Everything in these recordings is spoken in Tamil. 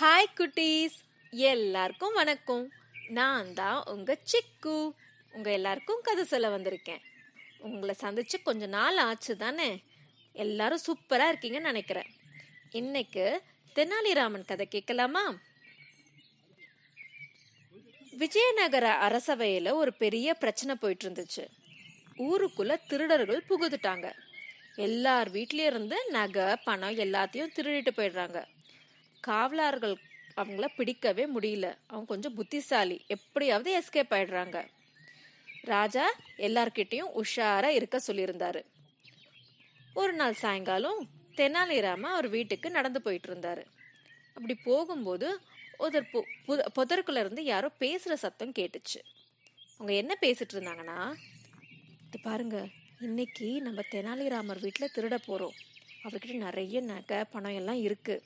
ஹாய் குட்டீஸ். எல்லாருக்கும் வணக்கம். நான் தான் உங்க சிக்கு. உங்க எல்லாருக்கும் கதை சொல்ல வந்திருக்கேன். உங்களை சந்திச்சு கொஞ்ச நாள் ஆச்சு தானே? எல்லாரும் சூப்பரா இருக்கீங்கன்னு நினைக்கிறேன். இன்னைக்கு தெனாலிராமன் கதை கேட்கலாமா? விஜயநகர அரசவையில ஒரு பெரிய பிரச்சனை போயிட்டு இருந்துச்சு ஊருக்குள்ள திருடர்கள் புகுந்துட்டாங்க. எல்லார் வீட்லயும் இருந்து நகை பணம் எல்லாத்தையும் திருடிட்டு போயிடுறாங்க. காவலார்கள் அவங்கள பிடிக்கவே முடியல. அவங்க கொஞ்சம் புத்திசாலி. எப்படியாவது எஸ்கேப் ஆயிடுறாங்க. ராஜா எல்லார்கிட்டையும் உஷாரா இருக்க சொல்லியிருந்தாரு. ஒரு நாள் சாயங்காலம் தெனாலிராம அவர் வீட்டுக்கு நடந்து போயிட்டு இருந்தாரு. அப்படி போகும்போது ஒரு பொ- புத- இருந்து யாரோ பேசுற சத்தம் கேட்டுச்சு. அவங்க என்ன பேசிட்டு இருந்தாங்கன்னா இது பாருங்க இன்னைக்கு நம்ம தெனாலிராமர் வீட்டில் திருட போகிறோம் அவர்கிட்ட நிறைய நகை பணம் எல்லாம் இருக்கு.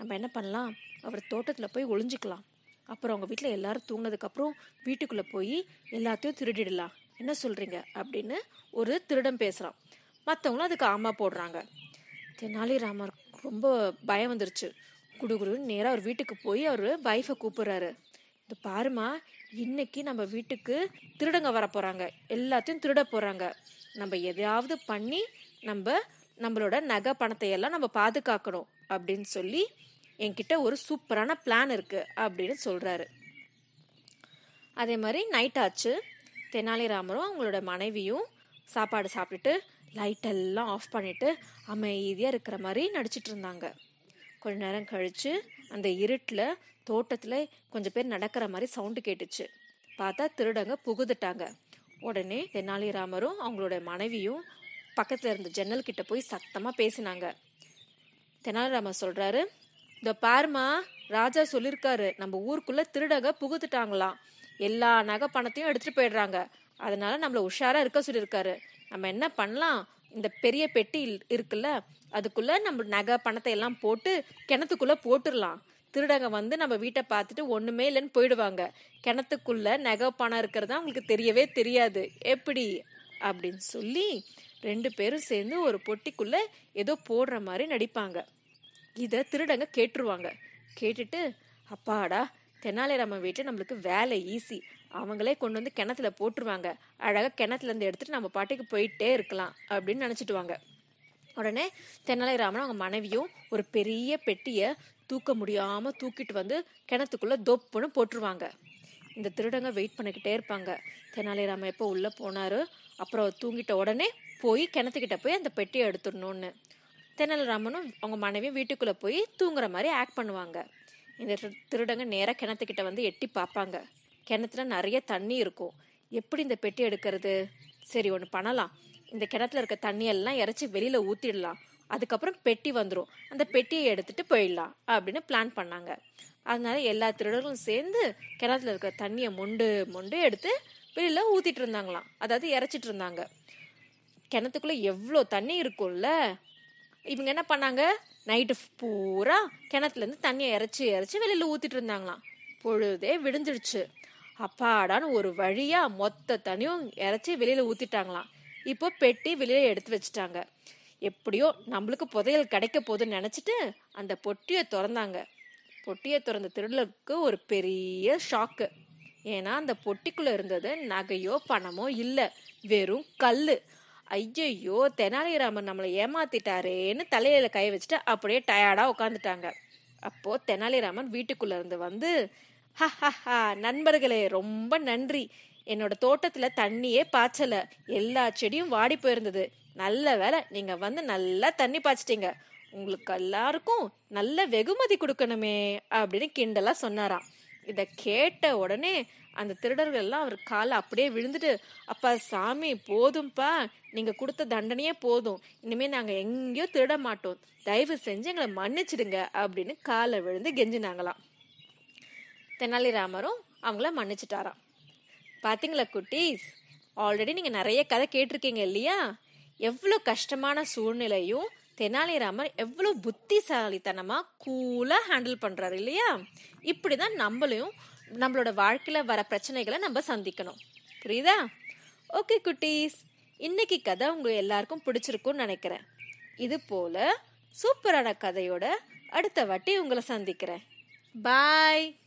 நம்ம என்ன பண்ணலாம்? அவர் தோட்டத்தில் போய் ஒளிஞ்சுக்கலாம். அப்புறம் அவங்க வீட்டில் எல்லாரும் தூங்கினதுக்கப்புறம் வீட்டுக்குள்ளே போய் எல்லாத்தையும் திருடிடலாம். என்ன சொல்கிறீங்க அப்படின்னு ஒரு திருடன் பேசுகிறான் மற்றவங்களும் அதுக்கு ஆமா போடுறாங்க. தெனாலிராமர் ரொம்ப பயம் வந்துருச்சு. குடுகுடுன்னு நேராக அவர் வீட்டுக்கு போய் அவர் வைஃபை கூப்பிடுறாரு. இது பாருமா இன்னைக்கு நம்ம வீட்டுக்கு திருடங்க வர போகிறாங்க எல்லாத்தையும் திருட போகிறாங்க நம்ம எதையாவது பண்ணி நம்ம நம்மளோட நகை பணத்தை எல்லாம் நம்ம பாதுகாக்கணும். அப்படின்னு சொல்லி என்கிட்ட ஒரு சூப்பரான பிளான் இருக்குது அப்படின்னு சொல்கிறாரு அதே மாதிரி நைட் ஆச்சு. தெனாலிராமரும் அவங்களோட மனைவியும் சாப்பாடு சாப்பிட்டுட்டு லைட்டெல்லாம் ஆஃப் பண்ணிவிட்டு அமைதியாக இருக்கிற மாதிரி நடிச்சிட்டு இருந்தாங்க. கொஞ்ச நேரம் கழித்து அந்த இருட்டில் தோட்டத்தில் கொஞ்சம் பேர் நடக்கிற மாதிரி சவுண்டு கேட்டுச்சு. பார்த்தா திருடங்க புகுந்துட்டாங்க. உடனே தெனாலிராமரும் அவங்களோட மனைவியும் பக்கத்தில் இருந்த ஜன்னல் கிட்ட போய் சத்தமாக பேசினாங்க. தெனாலிராமர் சொல்கிறாரு இந்த பாருமா ராஜா சொல்லியிருக்காரு நம்ம ஊருக்குள்ள திருடக புகுத்துட்டாங்களாம். எல்லா நகை பணத்தையும் எடுத்துட்டு போயிடுறாங்க. அதனால நம்மள உஷாரா இருக்க சொல்லியிருக்காரு நம்ம என்ன பண்ணலாம்? இந்த பெரிய பெட்டி இல்- இருக்குல்ல அதுக்குள்ள நம்ம நகை பணத்தை எல்லாம் போட்டு கிணத்துக்குள்ள போட்டுடலாம். திருடங்க வந்து நம்ம வீட்டை பார்த்துட்டு ஒண்ணுமே இல்லைன்னு போயிடுவாங்க. கிணத்துக்குள்ள நகை பணம் இருக்கிறது அவங்களுக்கு தெரியவே தெரியாது. எப்படி? அப்படின்னு சொல்லி ரெண்டு பேரும் சேர்ந்து ஒரு பொட்டிக்குள்ள ஏதோ போடுற மாதிரி நடிப்பாங்க. இதை திருடங்க கேட்டுருவாங்க. கேட்டுட்டு அப்பாடா தெனாலிராமன் வீட்டில் நம்மளுக்கு வேலை ஈஸி அவங்களே கொண்டு வந்து கிணத்துல போட்டுருவாங்க. அழகாக கிணத்துலேருந்து எடுத்துகிட்டு நம்ம பாட்டுக்கு போயிட்டே இருக்கலாம். அப்படின்னு நினச்சிட்டுவாங்க. உடனே தெனாலிராமன் அவங்க மனைவியும் ஒரு பெரிய பெட்டியை தூக்க முடியாமல் தூக்கிட்டு வந்து கிணத்துக்குள்ளே தொப்புன்னு போட்டுருவாங்க. இந்த திருடங்க வெயிட் பண்ணிக்கிட்டே இருப்பாங்க. தெனாலிராமன் எப்போ உள்ளே போனார்? அப்புறம் தூங்கிட்ட உடனே போய் கிணத்துக்கிட்ட போய் அந்த பெட்டியை எடுத்துடணும்னு. தெனல்ராமனும் அவங்க மனைவியும் வீட்டுக்குள்ளே போய் தூங்குற மாதிரி ஆக்ட் பண்ணுவாங்க. இந்த திரு- திருடங்க நேராக கிணத்துக்கிட்ட வந்து எட்டி பார்ப்பாங்க கிணத்துல நிறைய தண்ணி இருக்கும். எப்படி இந்த பெட்டி எடுக்கிறது? சரி ஒன்று பண்ணலாம். இந்த கிணத்துல இருக்க தண்ணியெல்லாம் இறச்சி வெளியில் ஊற்றிடலாம் அதுக்கப்புறம் பெட்டி வந்துடும் அந்த பெட்டியை எடுத்துட்டு போயிடலாம் அப்படின்னு பிளான் பண்ணாங்க. அதனால எல்லா திருடர்களும் சேர்ந்து கிணத்துல இருக்கிற தண்ணியை மொண்டு மொண்டு எடுத்து வெளியில் ஊற்றிட்டு இருந்தாங்களாம். அதாவது இறச்சிட்டு இருந்தாங்க. கிணத்துக்குள்ளே எவ்வளோ தண்ணி இருக்கும்ல? இவங்க என்ன பண்ணாங்க? நைட்டு பூரா கிணத்துல இருந்து தண்ணியை இறைச்சி இறச்சி வெளியில ஊத்திட்டு இருந்தாங்களாம். பொழுதே விடிஞ்சிடுச்சு. அப்பாடான்னு ஒரு வழியா மொத்த தண்ணியும் இறைச்சி வெளியில ஊத்திட்டாங்களாம். இப்போ பெட்டி வெளியில எடுத்து வச்சுட்டாங்க. எப்படியோ நம்மளுக்கு புதையல் கிடைக்க போகுதுன்னு நினைச்சிட்டு அந்த பொட்டியை திறந்தாங்க. பொட்டியை திறந்த திருடலுக்கு ஒரு பெரிய ஷாக்கு ஏன்னா அந்த பொட்டிக்குள்ள இருந்தது நகையோ பணமோ இல்லை. வெறும் கல்லு. ஐயையோ தெனாலிராமன் நம்மளை ஏமாத்திட்டாரேன்னு தலையில கை வச்சுட்டு அப்படியே டயர்டா உட்காந்துட்டாங்க அப்போ தெனாலிராமன் வீட்டுக்குள்ள இருந்து வந்து ஹஹஹா நண்பர்களே ரொம்ப நன்றி. என்னோட தோட்டத்துல தண்ணியே பாய்ச்சல. எல்லா செடியும் வாடி போயிருந்தது. நல்ல வேலை நீங்க வந்து நல்லா தண்ணி பாய்ச்சிட்டீங்க. உங்களுக்கு எல்லாருக்கும் நல்ல வெகுமதி கொடுக்கணுமே அப்படின்னு கிண்டலா சொன்னாராம். இதை கேட்ட உடனே அந்த திருடர்கள் எல்லாம் அவர் காலை அப்படியே விழுந்துட்டு அப்பா சாமி போதும்ப்பா நீங்கள் கொடுத்த தண்டனையே போதும். இனிமேல் நாங்கள் எங்கேயோ திருட மாட்டோம். தயவு செஞ்சு எங்களை மன்னிச்சிடுங்க அப்படின்னு காலை விழுந்து கெஞ்சினாங்களாம். தெனாலிராமரும் அவங்கள மன்னிச்சிட்டாராம். பார்த்தீங்களா குட்டீஸ்? ஆல்ரெடி நீங்கள் நிறைய கதை கேட்டிருக்கீங்க இல்லையா? எவ்வளோ கஷ்டமான சூழ்நிலையும் தெனாலிராமர் எவ்வளோ புத்திசாலித்தனமா கூலா ஹேண்டில் பண்றாரு இல்லையா? இப்படிதான் நம்மளையும் நம்மளோட வாழ்க்கையில வர பிரச்சனைகளை நம்ம சந்திக்கணும். புரியுதா? ஓகே குட்டீஸ். இன்னைக்கு கதை உங்க எல்லாருக்கும் பிடிச்சிருக்கும்னு நினைக்கிறேன். இது போல சூப்பரான கதையோட அடுத்த வாட்டி உங்களை சந்திக்கிறேன். பாய்